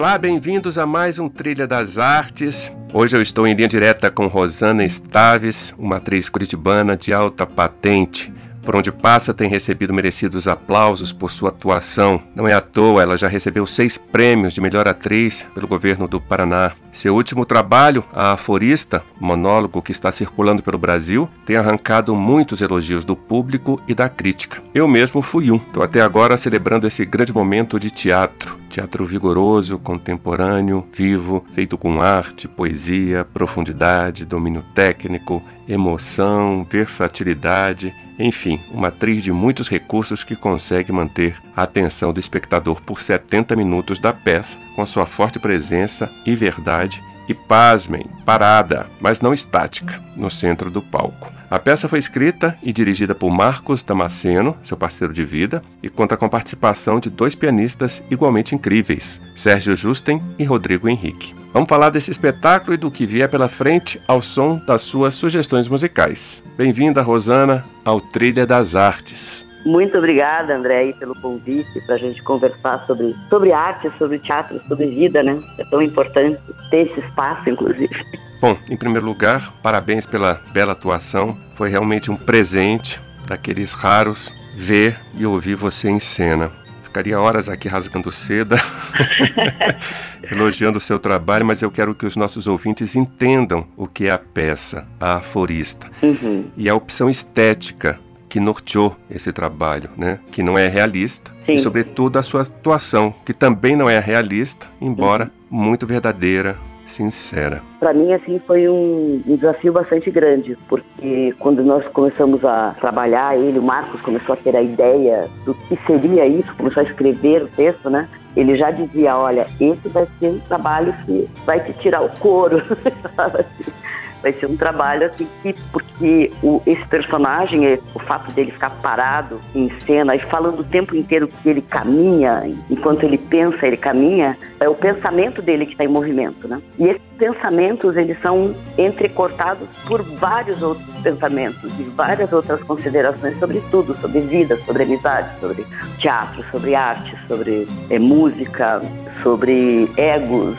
Olá, bem-vindos a mais um Trilha das Artes. Hoje eu estou em linha direta com Rosana Staves, uma atriz curitibana de alta patente. Por onde passa, tem recebido merecidos aplausos por sua atuação. Não é à toa, ela já recebeu seis prêmios de melhor atriz pelo governo do Paraná. Seu último trabalho, A Aforista, monólogo que está circulando pelo Brasil, tem arrancado muitos elogios do público e da crítica. Eu mesmo fui um. Estou até agora celebrando esse grande momento de teatro. Teatro vigoroso, contemporâneo, vivo, feito com arte, poesia, profundidade, domínio técnico, emoção, versatilidade, enfim, uma atriz de muitos recursos que consegue manter a atenção do espectador por 70 minutos da peça, com sua forte presença e verdade e, pasmem, parada, mas não estática, no centro do palco. A peça foi escrita e dirigida por Marcos Damasceno, seu parceiro de vida, e conta com a participação de dois pianistas igualmente incríveis, Sérgio Justen e Rodrigo Henrique. Vamos falar desse espetáculo e do que vier pela frente ao som das suas sugestões musicais. Bem-vinda, Rosana, ao Trilha das Artes. Muito obrigada, André, pelo convite para a gente conversar sobre, sobre arte, sobre teatro, sobre vida, né? É tão importante ter esse espaço, inclusive. Bom, em primeiro lugar, parabéns pela bela atuação. Foi realmente um presente daqueles raros ver e ouvir você em cena. Ficaria horas aqui rasgando seda, elogiando o seu trabalho, mas eu quero que os nossos ouvintes entendam o que é a peça, a aforista. Uhum. E a opção estética que norteou esse trabalho, né? Que não é realista Sim. e, sobretudo, a sua atuação, que também não é realista, embora uhum. muito verdadeira, sincera. Para mim, assim, foi um, um, desafio bastante grande, porque quando nós começamos a trabalhar, ele, o Marcos, começou a ter a ideia do que seria isso, começou a escrever o texto, né? Ele já dizia, olha, esse vai ser um trabalho que vai te tirar o couro, assim vai ser um trabalho assim que porque o, esse personagem o fato dele ficar parado em cena e falando o tempo inteiro que ele caminha enquanto ele pensa ele caminha é o pensamento dele que está em movimento né? E esses pensamentos eles são entrecortados por vários outros pensamentos e várias outras considerações sobre tudo sobre vida sobre amizade sobre teatro sobre arte sobre é, música sobre egos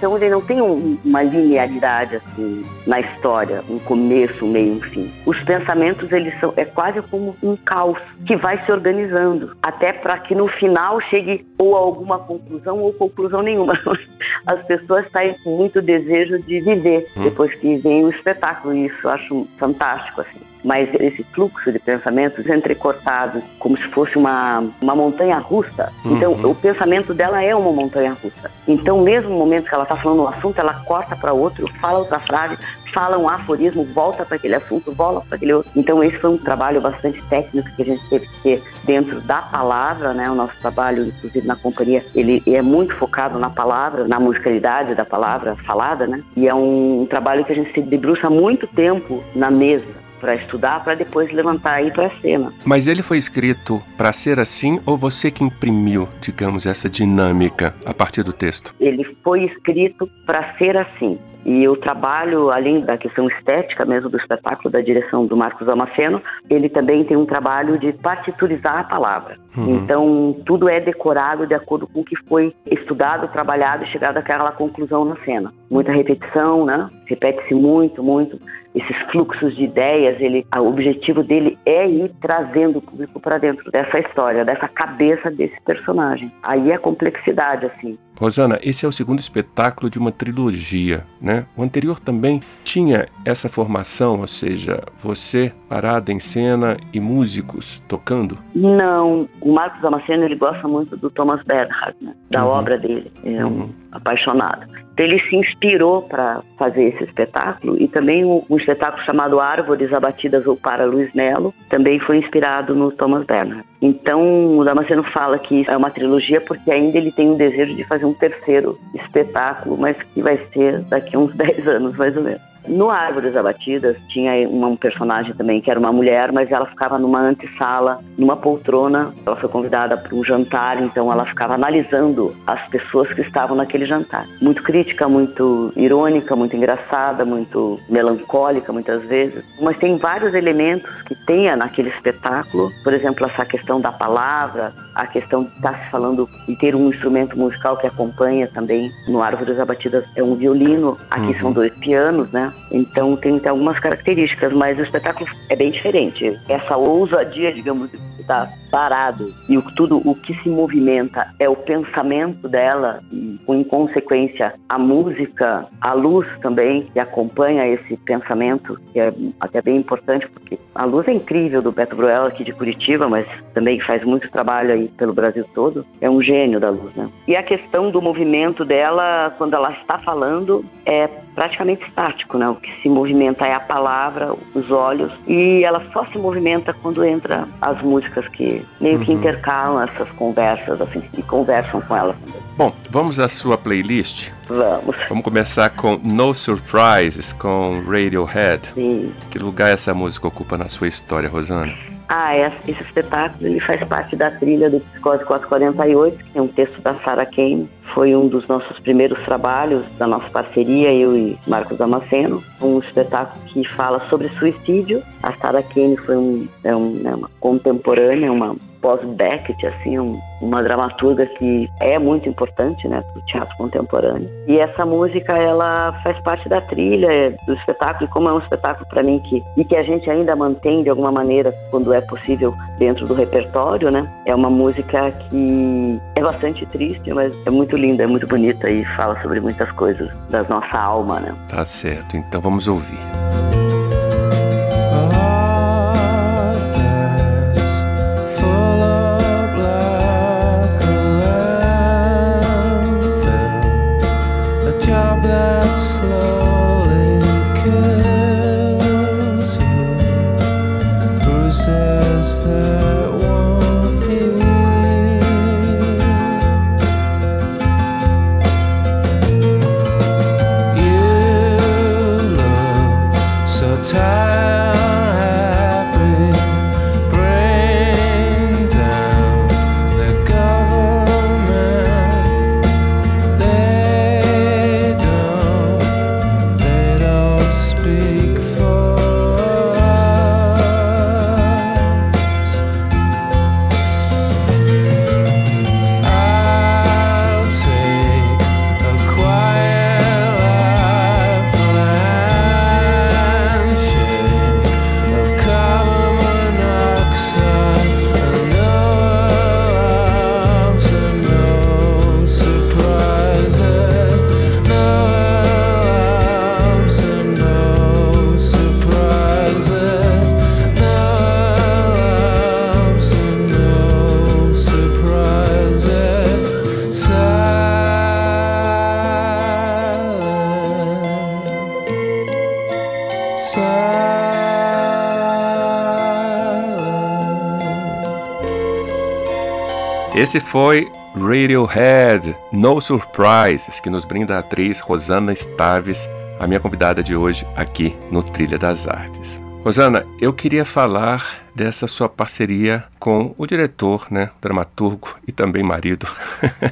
então ele não tem um, uma linearidade assim na história, um começo, um meio, um fim. Os pensamentos eles são é quase como um caos que vai se organizando até para que no final chegue ou a alguma conclusão ou conclusão nenhuma. As pessoas saem com muito desejo de viver hum. depois que vem o espetáculo e isso eu acho fantástico assim mas esse fluxo de pensamentos entrecortados, como se fosse uma, uma montanha russa. Então, uhum. o pensamento dela é uma montanha russa. Então, mesmo no momento que ela está falando um assunto, ela corta para outro, fala outra frase, fala um aforismo, volta para aquele assunto, volta para aquele outro. Então, esse foi um trabalho bastante técnico que a gente teve que ter dentro da palavra, né? O nosso trabalho, inclusive na companhia, ele é muito focado na palavra, na musicalidade da palavra falada, né? E é um, um trabalho que a gente se debruça muito tempo na mesa para estudar, para depois levantar e ir para a cena. Mas ele foi escrito para ser assim ou você que imprimiu, digamos, essa dinâmica a partir do texto? Ele foi escrito para ser assim. E o trabalho, além da questão estética mesmo do espetáculo, da direção do Marcos Amaceno, ele também tem um trabalho de partiturizar a palavra. Uhum. Então, tudo é decorado de acordo com o que foi estudado, trabalhado e chegado àquela conclusão na cena. Muita repetição, né? Repete-se muito, muito esses fluxos de ideias, ele, o objetivo dele é ir trazendo o público para dentro dessa história, dessa cabeça desse personagem. Aí é a complexidade, assim. Rosana, esse é o segundo espetáculo de uma trilogia, né? O anterior também tinha essa formação, ou seja, você parada em cena e músicos tocando? Não, o Marcos Damasceno ele gosta muito do Thomas Bernhard, né? da uhum. obra dele, é um uhum. apaixonado. Então ele se inspirou para fazer esse espetáculo e também um, um, espetáculo chamado Árvores Abatidas ou para Luiz Melo também foi inspirado no Thomas Bernhard. Então o Damasceno fala que é uma trilogia porque ainda ele tem um desejo de fazer um terceiro espetáculo, mas que vai ser daqui a uns 10 anos mais ou menos. No Árvores Abatidas tinha um personagem também que era uma mulher, mas ela ficava numa antessala, numa poltrona. Ela foi convidada para um jantar, então ela ficava analisando as pessoas que estavam naquele jantar. Muito crítica, muito irônica, muito engraçada, muito melancólica muitas vezes. Mas tem vários elementos que tenha naquele espetáculo. Por exemplo, essa questão da palavra, a questão de estar se falando e ter um instrumento musical que acompanha também. No Árvores Abatidas é um violino, aqui uhum. são dois pianos, né? Então tem, tem algumas características, mas o espetáculo é bem diferente. Essa ousadia, digamos, está parado e o, tudo o que se movimenta é o pensamento dela e, em consequência, a música, a luz também que acompanha esse pensamento, que é até bem importante porque a luz é incrível do Beto Bruel aqui de Curitiba, mas também faz muito trabalho aí pelo Brasil todo. É um gênio da luz, né? E a questão do movimento dela, quando ela está falando, é praticamente estático, né? O que se movimenta é a palavra, os olhos, e ela só se movimenta quando entra as músicas que meio uhum. que intercalam essas conversas, assim, e conversam com ela. Bom, vamos à sua playlist? Vamos. Vamos começar com No Surprises, com Radiohead. Sim. Que lugar essa música ocupa na sua história, Rosana? Ah, esse espetáculo ele faz parte da trilha do Psicose 448, que é um texto da Sarah Kane. Foi um dos nossos primeiros trabalhos da nossa parceria, eu e Marcos Damasceno. Um espetáculo que fala sobre suicídio. A Sarah Kane foi um, é um, é uma contemporânea, uma pós-Beckett, assim, um, uma dramaturga que é muito importante, né, para o teatro contemporâneo. E essa música, ela faz parte da trilha do espetáculo, e como é um espetáculo para mim que e que a gente ainda mantém de alguma maneira quando é possível dentro do repertório, né? É uma música que é bastante triste, mas é muito linda, é muito bonita e fala sobre muitas coisas da nossa alma, né? Tá certo. Então vamos ouvir. Esse foi Radiohead, No Surprises, que nos brinda a atriz Rosana Staves, a minha convidada de hoje aqui no Trilha das Artes. Rosana, eu queria falar dessa sua parceria com o diretor, né, dramaturgo e também marido,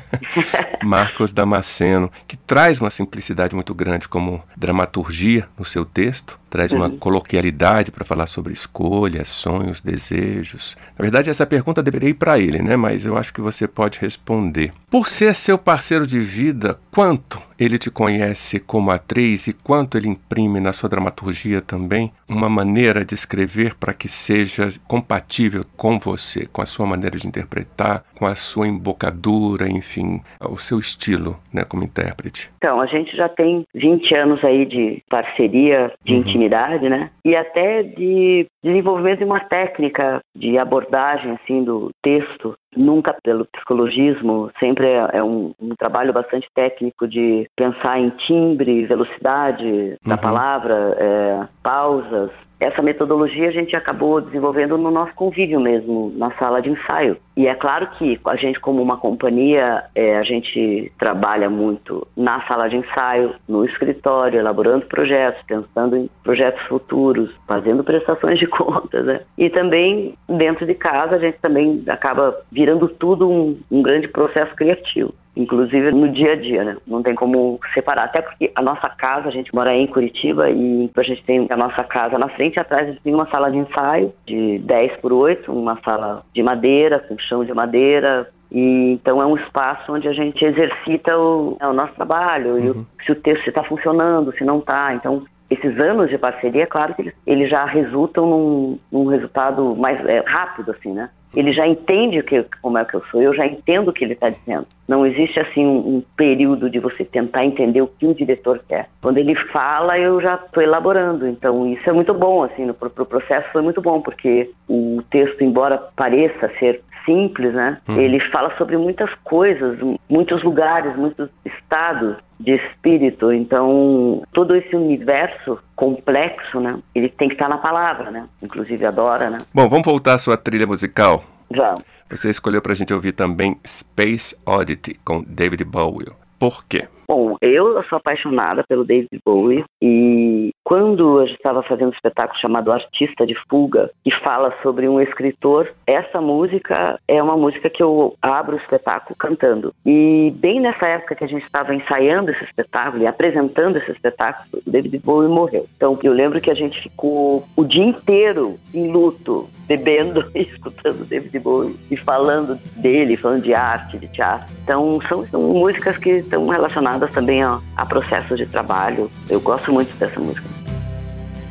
Marcos Damasceno, que traz uma simplicidade muito grande como dramaturgia no seu texto, traz uma uhum. coloquialidade para falar sobre escolhas, sonhos, desejos. Na verdade, essa pergunta deveria ir para ele, né, mas eu acho que você pode responder. Por ser seu parceiro de vida, quanto ele te conhece como atriz e quanto ele imprime na sua dramaturgia também uma maneira de escrever para que seja seja compatível com você, com a sua maneira de interpretar, com a sua embocadura, enfim, o seu estilo, né, como intérprete? Então, a gente já tem 20 anos aí de parceria, de uhum. intimidade, né? E até de desenvolvimento de uma técnica de abordagem, assim, do texto nunca pelo psicologismo, sempre é, é um, um, trabalho bastante técnico de pensar em timbre, velocidade uhum. da palavra, é, pausas, essa metodologia a gente acabou desenvolvendo no nosso convívio mesmo, na sala de ensaio. E é claro que a gente, como uma companhia, é, a gente trabalha muito na sala de ensaio, no escritório, elaborando projetos, pensando em projetos futuros, fazendo prestações de contas, né? E também dentro de casa a gente também acaba virando tudo um, um grande processo criativo inclusive no dia a dia, né? Não tem como separar, até porque a nossa casa, a gente mora em Curitiba e a gente tem a nossa casa na frente e atrás a gente tem uma sala de ensaio de 10 por 8, uma sala de madeira, com chão de madeira, e então é um espaço onde a gente exercita o, é, o nosso trabalho, uhum. e o, se o texto está funcionando, se não está. Então, esses anos de parceria, é claro que eles, eles já resultam num, num resultado mais é, rápido, assim, né? Ele já entende que, como é que eu sou, eu já entendo o que ele está dizendo. Não existe assim um, um, período de você tentar entender o que o diretor quer. Quando ele fala, eu já estou elaborando. Então isso é muito bom, assim, no pro, pro processo foi muito bom porque o texto, embora pareça ser simples, né? Hum. Ele fala sobre muitas coisas, muitos lugares, muitos estados de espírito. Então, todo esse universo complexo, né? Ele tem que estar na palavra, né? Inclusive adora, né? Bom, vamos voltar à sua trilha musical. Vamos. Você escolheu para a gente ouvir também Space Oddity com David Bowie. Por quê? Bom, eu sou apaixonada pelo David Bowie e quando eu estava fazendo um espetáculo chamado Artista de Fuga, que fala sobre um escritor, essa música é uma música que eu abro o espetáculo cantando. E bem nessa época que a gente estava ensaiando esse espetáculo e apresentando esse espetáculo, David Bowie morreu. Então eu lembro que a gente ficou o dia inteiro em luto, bebendo e escutando David Bowie e falando dele, falando de arte, de teatro. Então são, são músicas que estão relacionadas também a, a processos de trabalho. Eu gosto muito dessa música.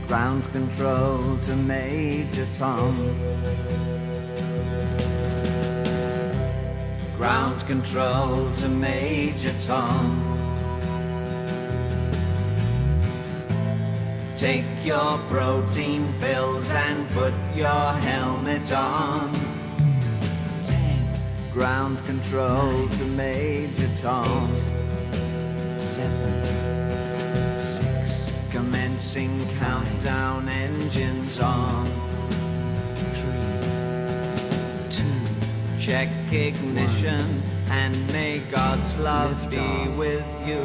Ground control to Major Tom. Ground control to Major Tom. Take your protein pills and put your helmet on. Ground control to Major Tom. Eight. Seven. Six. Commencing countdown engines on. Three. Two. Check ignition one. and may God's love Lift be off. with you.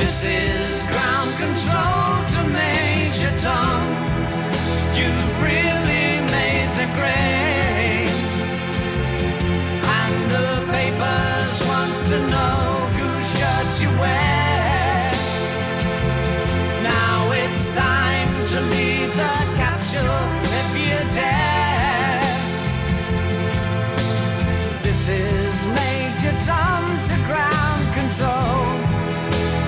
This is ground control to Major Tom. Control.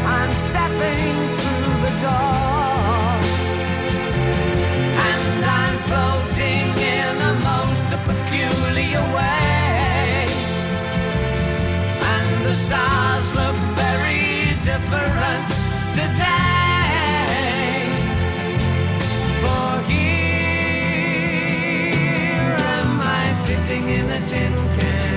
I'm stepping through the door. And I'm floating in a most peculiar way. And the stars look very different today. For here am I sitting in a tin can.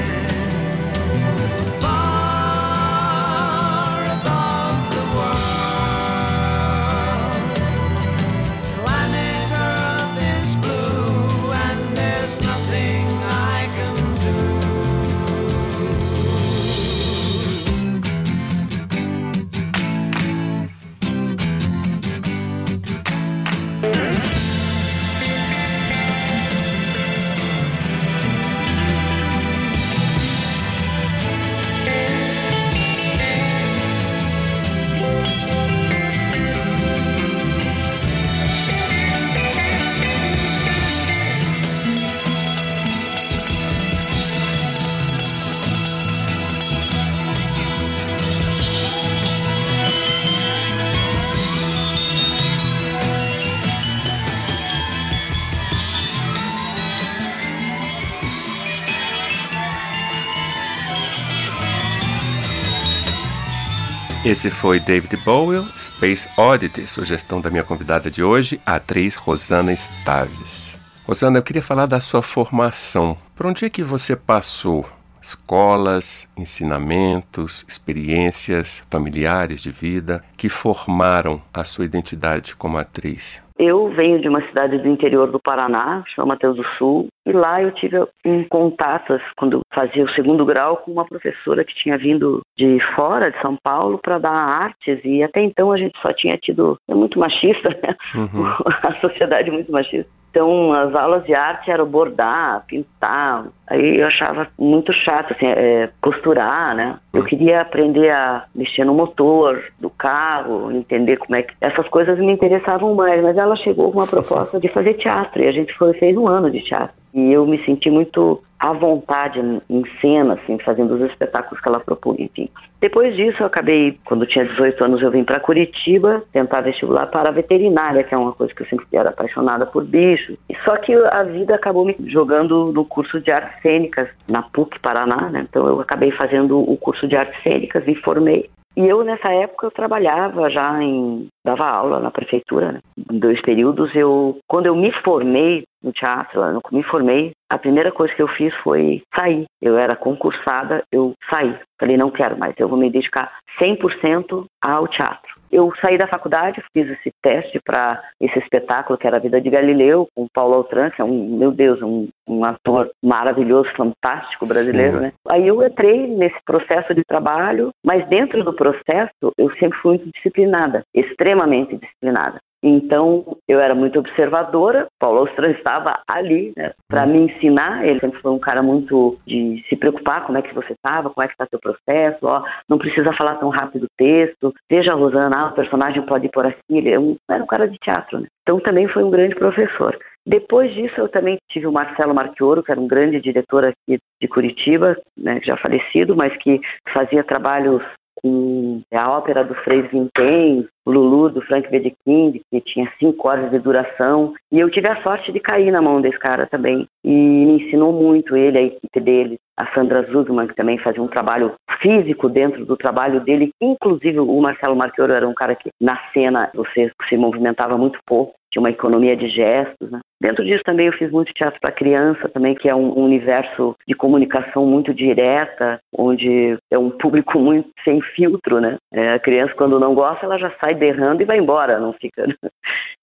Esse foi David Bowie, Space Oddity, sugestão da minha convidada de hoje, a atriz Rosana Staves. Rosana, eu queria falar da sua formação. Por onde é que você passou? Escolas, ensinamentos, experiências familiares de vida que formaram a sua identidade como atriz? Eu venho de uma cidade do interior do Paraná, chama Mateus do Sul, e lá eu tive um contato, quando fazia o segundo grau, com uma professora que tinha vindo de fora, de São Paulo, para dar artes, e até então a gente só tinha tido. É muito machista, né? Uhum. a sociedade é muito machista. Então, as aulas de arte eram bordar, pintar. Aí eu achava muito chato, assim, é, costurar, né? Eu queria aprender a mexer no motor do carro, entender como é que... Essas coisas me interessavam mais, mas ela chegou com uma proposta de fazer teatro, e a gente foi, fez um ano de teatro. E eu me senti muito à vontade em cena, assim, fazendo os espetáculos que ela propunha, enfim. Depois disso, eu acabei, quando tinha 18 anos, eu vim para Curitiba tentar vestibular para a veterinária, que é uma coisa que eu sempre era apaixonada por bichos. Só que a vida acabou me jogando no curso de artes cênicas na PUC Paraná, né? Então eu acabei fazendo o curso de artes cênicas, me formei e eu, nessa época, eu trabalhava já em. dava aula na prefeitura, né? Em dois períodos. Eu, quando eu me formei no teatro, eu me formei, a primeira coisa que eu fiz foi sair. Eu era concursada, eu saí. Falei, não quero mais, eu vou me dedicar 100% ao teatro. Eu saí da faculdade, fiz esse teste para esse espetáculo que era a Vida de Galileu, com Paulo Altran, que é um, meu Deus, um, um ator maravilhoso, fantástico brasileiro, Sim. né? Aí eu entrei nesse processo de trabalho, mas dentro do processo eu sempre fui muito disciplinada, extremamente disciplinada. Então, eu era muito observadora, Paulo Austran estava ali né, para me ensinar. Ele sempre foi um cara muito de se preocupar como é que você estava, como é que está seu processo, ó, não precisa falar tão rápido o texto, veja a Rosana, ah, o personagem pode ir por aqui, ele é um, era um cara de teatro. Né? Então, também foi um grande professor. Depois disso, eu também tive o Marcelo Marchioro, que era um grande diretor aqui de Curitiba, né, já falecido, mas que fazia trabalhos com a ópera do Freire Vintém, o Lulu do Frank Wedekind, que tinha cinco horas de duração. E eu tive a sorte de cair na mão desse cara também. E me ensinou muito ele, a equipe dele, a Sandra Zuzman, que também fazia um trabalho físico dentro do trabalho dele. Inclusive, o Marcelo Marchioro era um cara que, na cena, você se movimentava muito pouco tinha uma economia de gestos. Né? Dentro disso também eu fiz muito teatro para criança também, que é um universo de comunicação muito direta, onde é um público muito sem filtro, né? É, a criança quando não gosta, ela já sai berrando e vai embora, não fica. Né?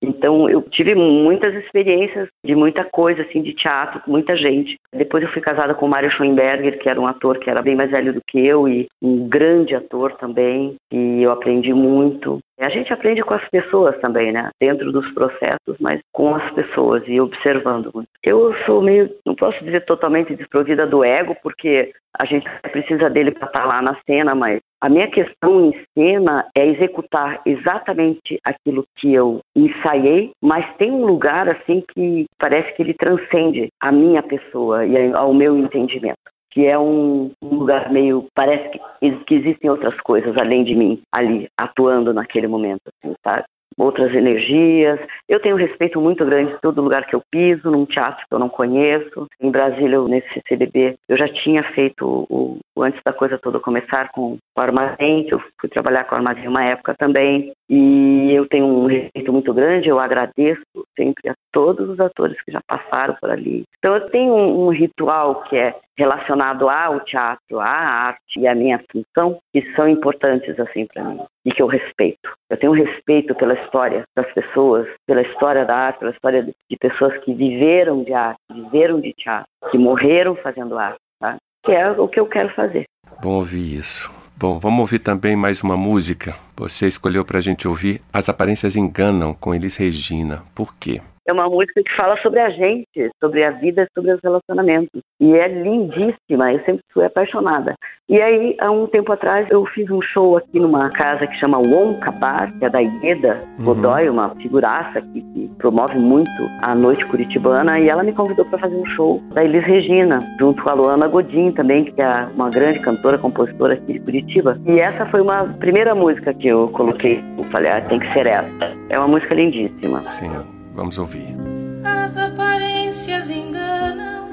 Então eu tive muitas experiências de muita coisa assim de teatro, com muita gente. Depois eu fui casada com o Mário Schoenberger, que era um ator que era bem mais velho do que eu e um grande ator também, e eu aprendi muito. A gente aprende com as pessoas também, né? Dentro dos processos, mas com as pessoas e observando. Eu sou meio, não posso dizer totalmente desprovida do ego, porque a gente precisa dele para estar tá lá na cena, mas a minha questão em cena é executar exatamente aquilo que eu ensaiei, mas tem um lugar assim que parece que ele transcende a minha pessoa e ao meu entendimento que é um, lugar meio parece que, que, existem outras coisas além de mim ali atuando naquele momento, assim, sabe? Outras energias. Eu tenho um respeito muito grande de todo lugar que eu piso, num teatro que eu não conheço. Em Brasília, nesse CDB, eu já tinha feito o, o antes da coisa toda começar com o armazém, que eu fui trabalhar com o armazém uma época também. E eu tenho um respeito muito grande, eu agradeço sempre a todos os atores que já passaram por ali. Então eu tenho um, um ritual que é relacionado ao teatro, à arte e à minha função, que são importantes assim para mim e que eu respeito. Eu tenho respeito pela história das pessoas, pela história da arte, pela história de pessoas que viveram de arte, viveram de teatro, que morreram fazendo arte, tá? que é o que eu quero fazer. Bom ouvir isso. Bom, vamos ouvir também mais uma música. Você escolheu para a gente ouvir As Aparências Enganam, com Elis Regina. Por quê? É uma música que fala sobre a gente, sobre a vida, sobre os relacionamentos. E é lindíssima, eu sempre fui apaixonada. E aí, há um tempo atrás, eu fiz um show aqui numa casa que chama Wonka Bar, que é da Ieda uhum. Godoy, uma figuraça que, que, promove muito a noite curitibana. E ela me convidou para fazer um show da Elis Regina, junto com a Luana Godin também, que é uma grande cantora, compositora aqui de Curitiba. E essa foi uma primeira música que que eu coloquei, eu falei, ah, tem que ser essa. É uma música lindíssima. Sim, vamos ouvir. As aparências enganam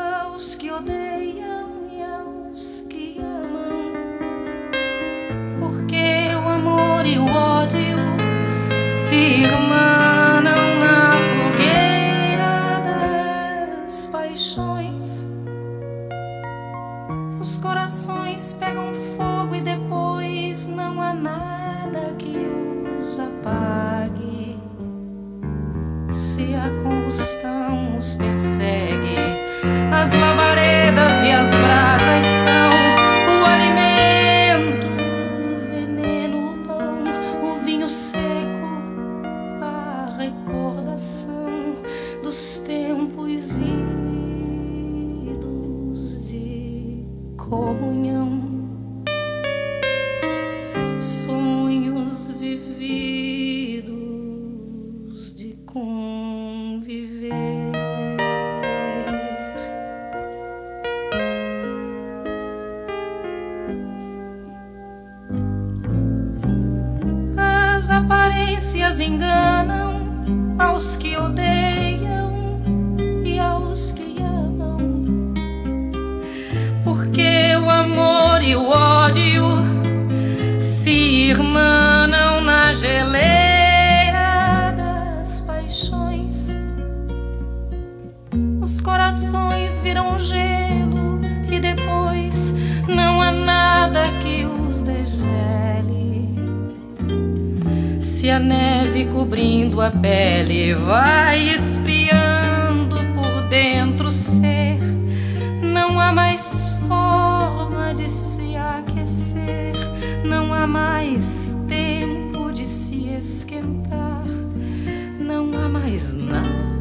aos que odeiam e aos que amam. Porque o amor e o ódio se irmão. A neve cobrindo a pele vai esfriando por dentro ser, não há mais forma de se aquecer, não há mais tempo de se esquentar, não há mais nada.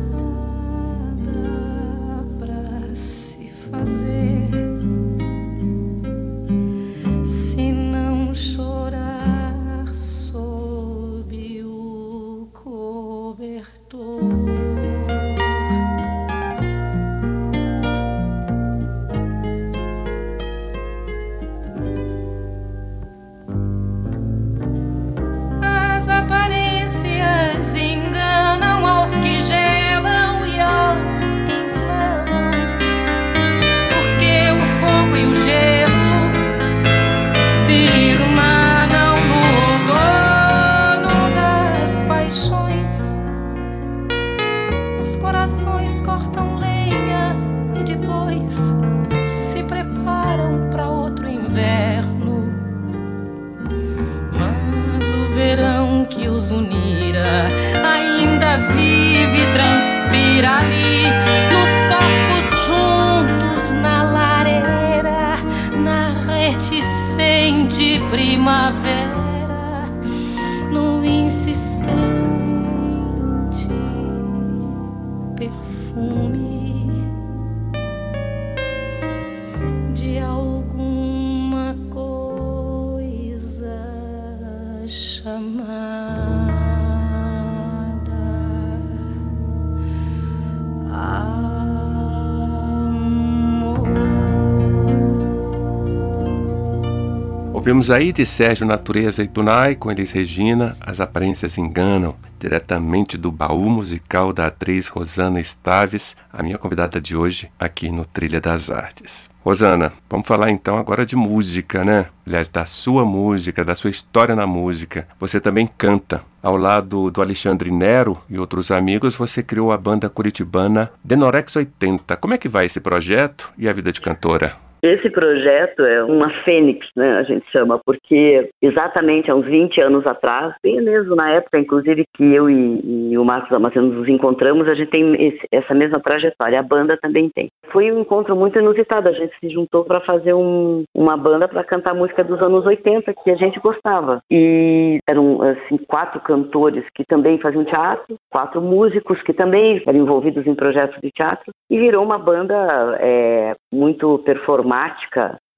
Ouvimos aí de Sérgio Natureza e Tunai com Elis Regina, As Aparências Enganam, diretamente do baú musical da atriz Rosana Staves, a minha convidada de hoje aqui no Trilha das Artes. Rosana, vamos falar então agora de música, né? Aliás, da sua música, da sua história na música. Você também canta. Ao lado do Alexandre Nero e outros amigos, você criou a banda curitibana Denorex 80. Como é que vai esse projeto e a vida de cantora? Esse projeto é uma fênix, né, a gente chama, porque exatamente há uns 20 anos atrás, bem mesmo na época, inclusive, que eu e, e o Marcos Damasceno nos encontramos, a gente tem esse, essa mesma trajetória, a banda também tem. Foi um encontro muito inusitado, a gente se juntou para fazer um, uma banda para cantar música dos anos 80 que a gente gostava. E eram, assim, quatro cantores que também faziam teatro, quatro músicos que também eram envolvidos em projetos de teatro, e virou uma banda é, muito performante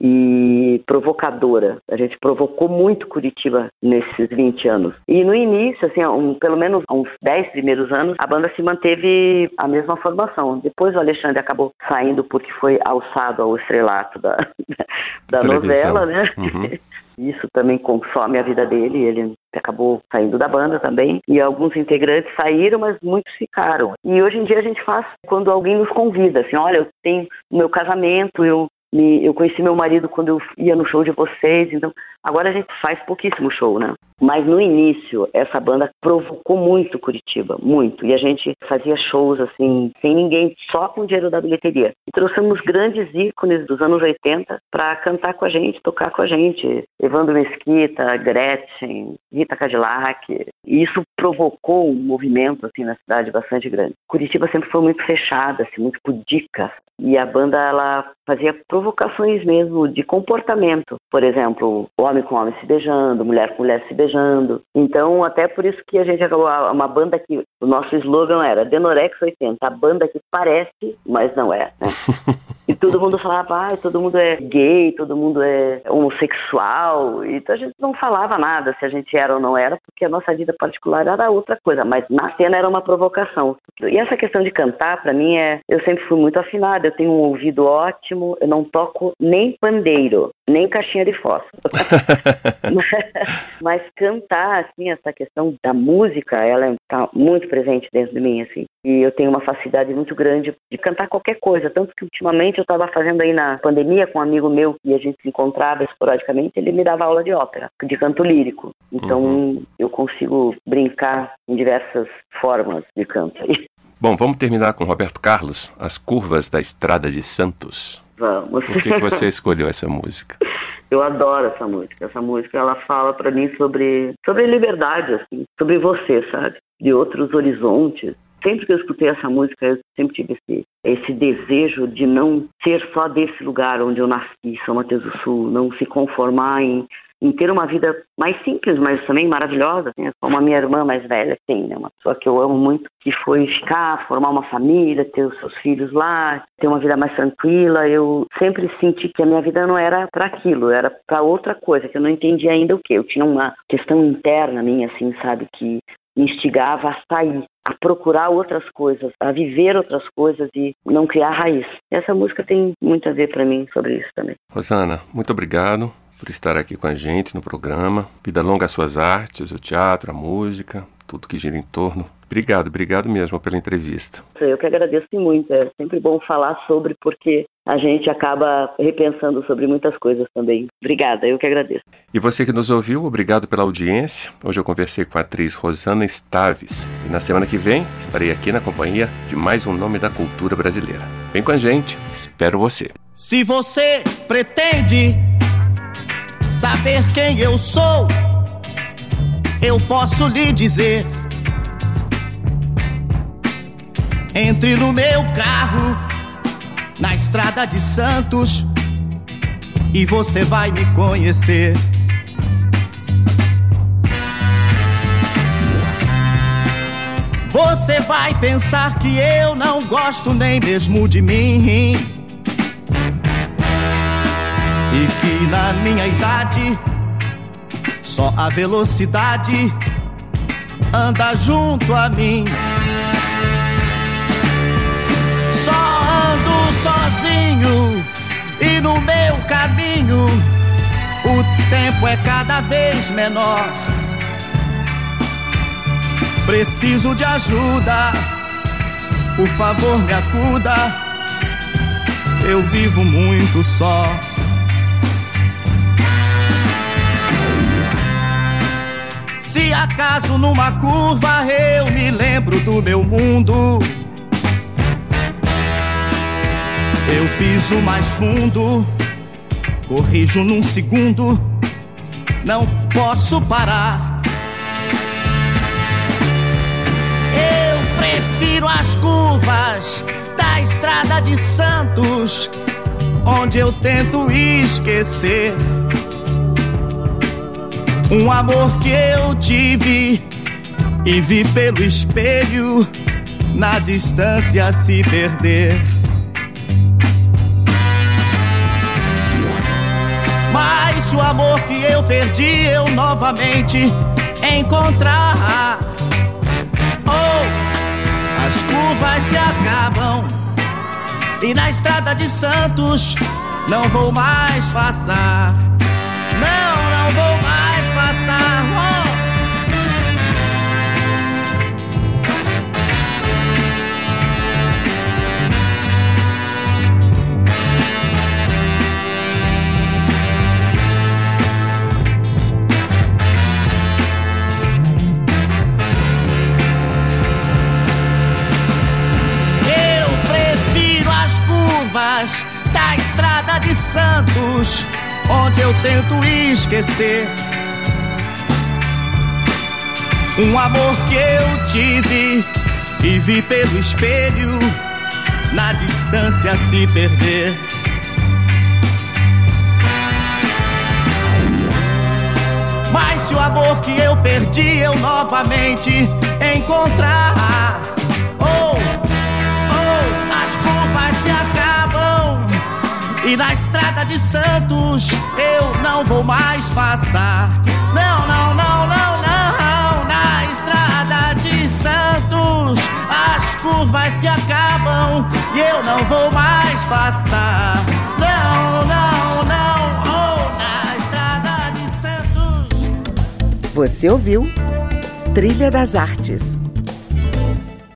e provocadora. A gente provocou muito Curitiba nesses 20 anos. E no início, assim, um, pelo menos uns 10 primeiros anos, a banda se manteve a mesma formação. Depois o Alexandre acabou saindo porque foi alçado ao estrelato da, da novela, né? Uhum. Isso também consome a vida dele, ele acabou saindo da banda também. E alguns integrantes saíram, mas muitos ficaram. E hoje em dia a gente faz quando alguém nos convida, assim, olha, eu tenho o meu casamento, eu me, eu conheci meu marido quando eu ia no show de vocês, então agora a gente faz pouquíssimo show, né? Mas no início, essa banda provocou muito Curitiba, muito. E a gente fazia shows assim, sem ninguém, só com o dinheiro da bilheteria. E trouxemos grandes ícones dos anos 80 para cantar com a gente, tocar com a gente. Evandro Mesquita, Gretchen, Rita Cadillac. E isso provocou um movimento assim na cidade bastante grande. Curitiba sempre foi muito fechada, assim, muito pudica. E a banda ela fazia provocações mesmo de comportamento. Por exemplo, homem com homem se beijando, mulher com mulher se beijando. Então, até por isso que a gente acabou uma banda que o nosso slogan era Denorex 80, a banda que parece, mas não é. Né? e todo mundo falava, ah, todo mundo é gay, todo mundo é homossexual. Então a gente não falava nada se a gente era ou não era, porque a nossa vida particular era outra coisa. Mas na cena era uma provocação. E essa questão de cantar, para mim, é. Eu sempre fui muito afinada, tenho um ouvido ótimo, eu não toco nem pandeiro, nem caixinha de fósforo. mas, cantar, assim, essa questão da música, ela está muito presente dentro de mim, assim. E eu tenho uma facilidade muito grande de cantar qualquer coisa, tanto que ultimamente eu estava fazendo aí na pandemia com um amigo meu e a gente se encontrava esporadicamente, ele me dava aula de ópera, de canto lírico. Então uhum. eu consigo brincar em diversas formas de canto. Bom, vamos terminar com Roberto Carlos, As Curvas da Estrada de Santos. Vamos. Por que, você escolheu essa música? Eu adoro essa música. Essa música ela fala para mim sobre sobre liberdade, assim, sobre você, sabe? De outros horizontes. Sempre que eu escutei essa música, eu sempre tive esse, esse desejo de não ser só desse lugar onde eu nasci, São Mateus do Sul, não se conformar em em ter uma vida mais simples, mas também maravilhosa, assim, como a minha irmã mais velha tem, né? Uma pessoa que eu amo muito, que foi ficar, formar uma família, ter os seus filhos lá, ter uma vida mais tranquila. Eu sempre senti que a minha vida não era para aquilo, era para outra coisa, que eu não entendia ainda o que. Eu tinha uma questão interna minha, assim, sabe, que instigava a sair, a procurar outras coisas, a viver outras coisas e não criar raiz. Essa música tem muito a ver para mim sobre isso também. Rosana, muito obrigado por estar aqui com a gente no programa. Vida longa às suas artes, o teatro, a música, tudo que gira em torno. Obrigado, obrigado mesmo pela entrevista. Eu que agradeço muito. É sempre bom falar sobre, porque a gente acaba repensando sobre muitas coisas também. Obrigada, eu que agradeço. E você que nos ouviu, obrigado pela audiência. Hoje eu conversei com a atriz Rosana Staves. E na semana que vem estarei aqui na companhia de mais um nome da cultura brasileira. Vem com a gente, espero você. Se você pretende saber quem eu sou, eu posso lhe dizer. Entre no meu carro, na estrada de Santos, e você vai me conhecer. Você vai pensar que eu não gosto nem mesmo de mim. E que na minha idade só a velocidade anda junto a mim. Sozinho e no meu caminho o tempo é cada vez menor. Preciso de ajuda, por favor me acuda. Eu vivo muito só. Se acaso numa curva eu me lembro do meu mundo, eu piso mais fundo, corrijo num segundo, não posso parar. Eu prefiro as curvas da estrada de Santos, onde eu tento esquecer um amor que eu tive e vi pelo espelho na distância se perder. Mas o amor que eu perdi eu novamente encontrar. Oh, as curvas se acabam e na estrada de Santos não vou mais passar. Não, não vou mais. De Santos, onde eu tento esquecer um amor que eu tive e vi pelo espelho na distância se perder. Mas se o amor que eu perdi eu novamente encontrar, oh, oh, as curvas se acabam e na estrada de Santos eu não vou mais passar. Não, não, não, não, não, na estrada de Santos as curvas se acabam e eu não vou mais passar. Não, não, não, oh, na estrada de Santos. Você ouviu Trilha das Artes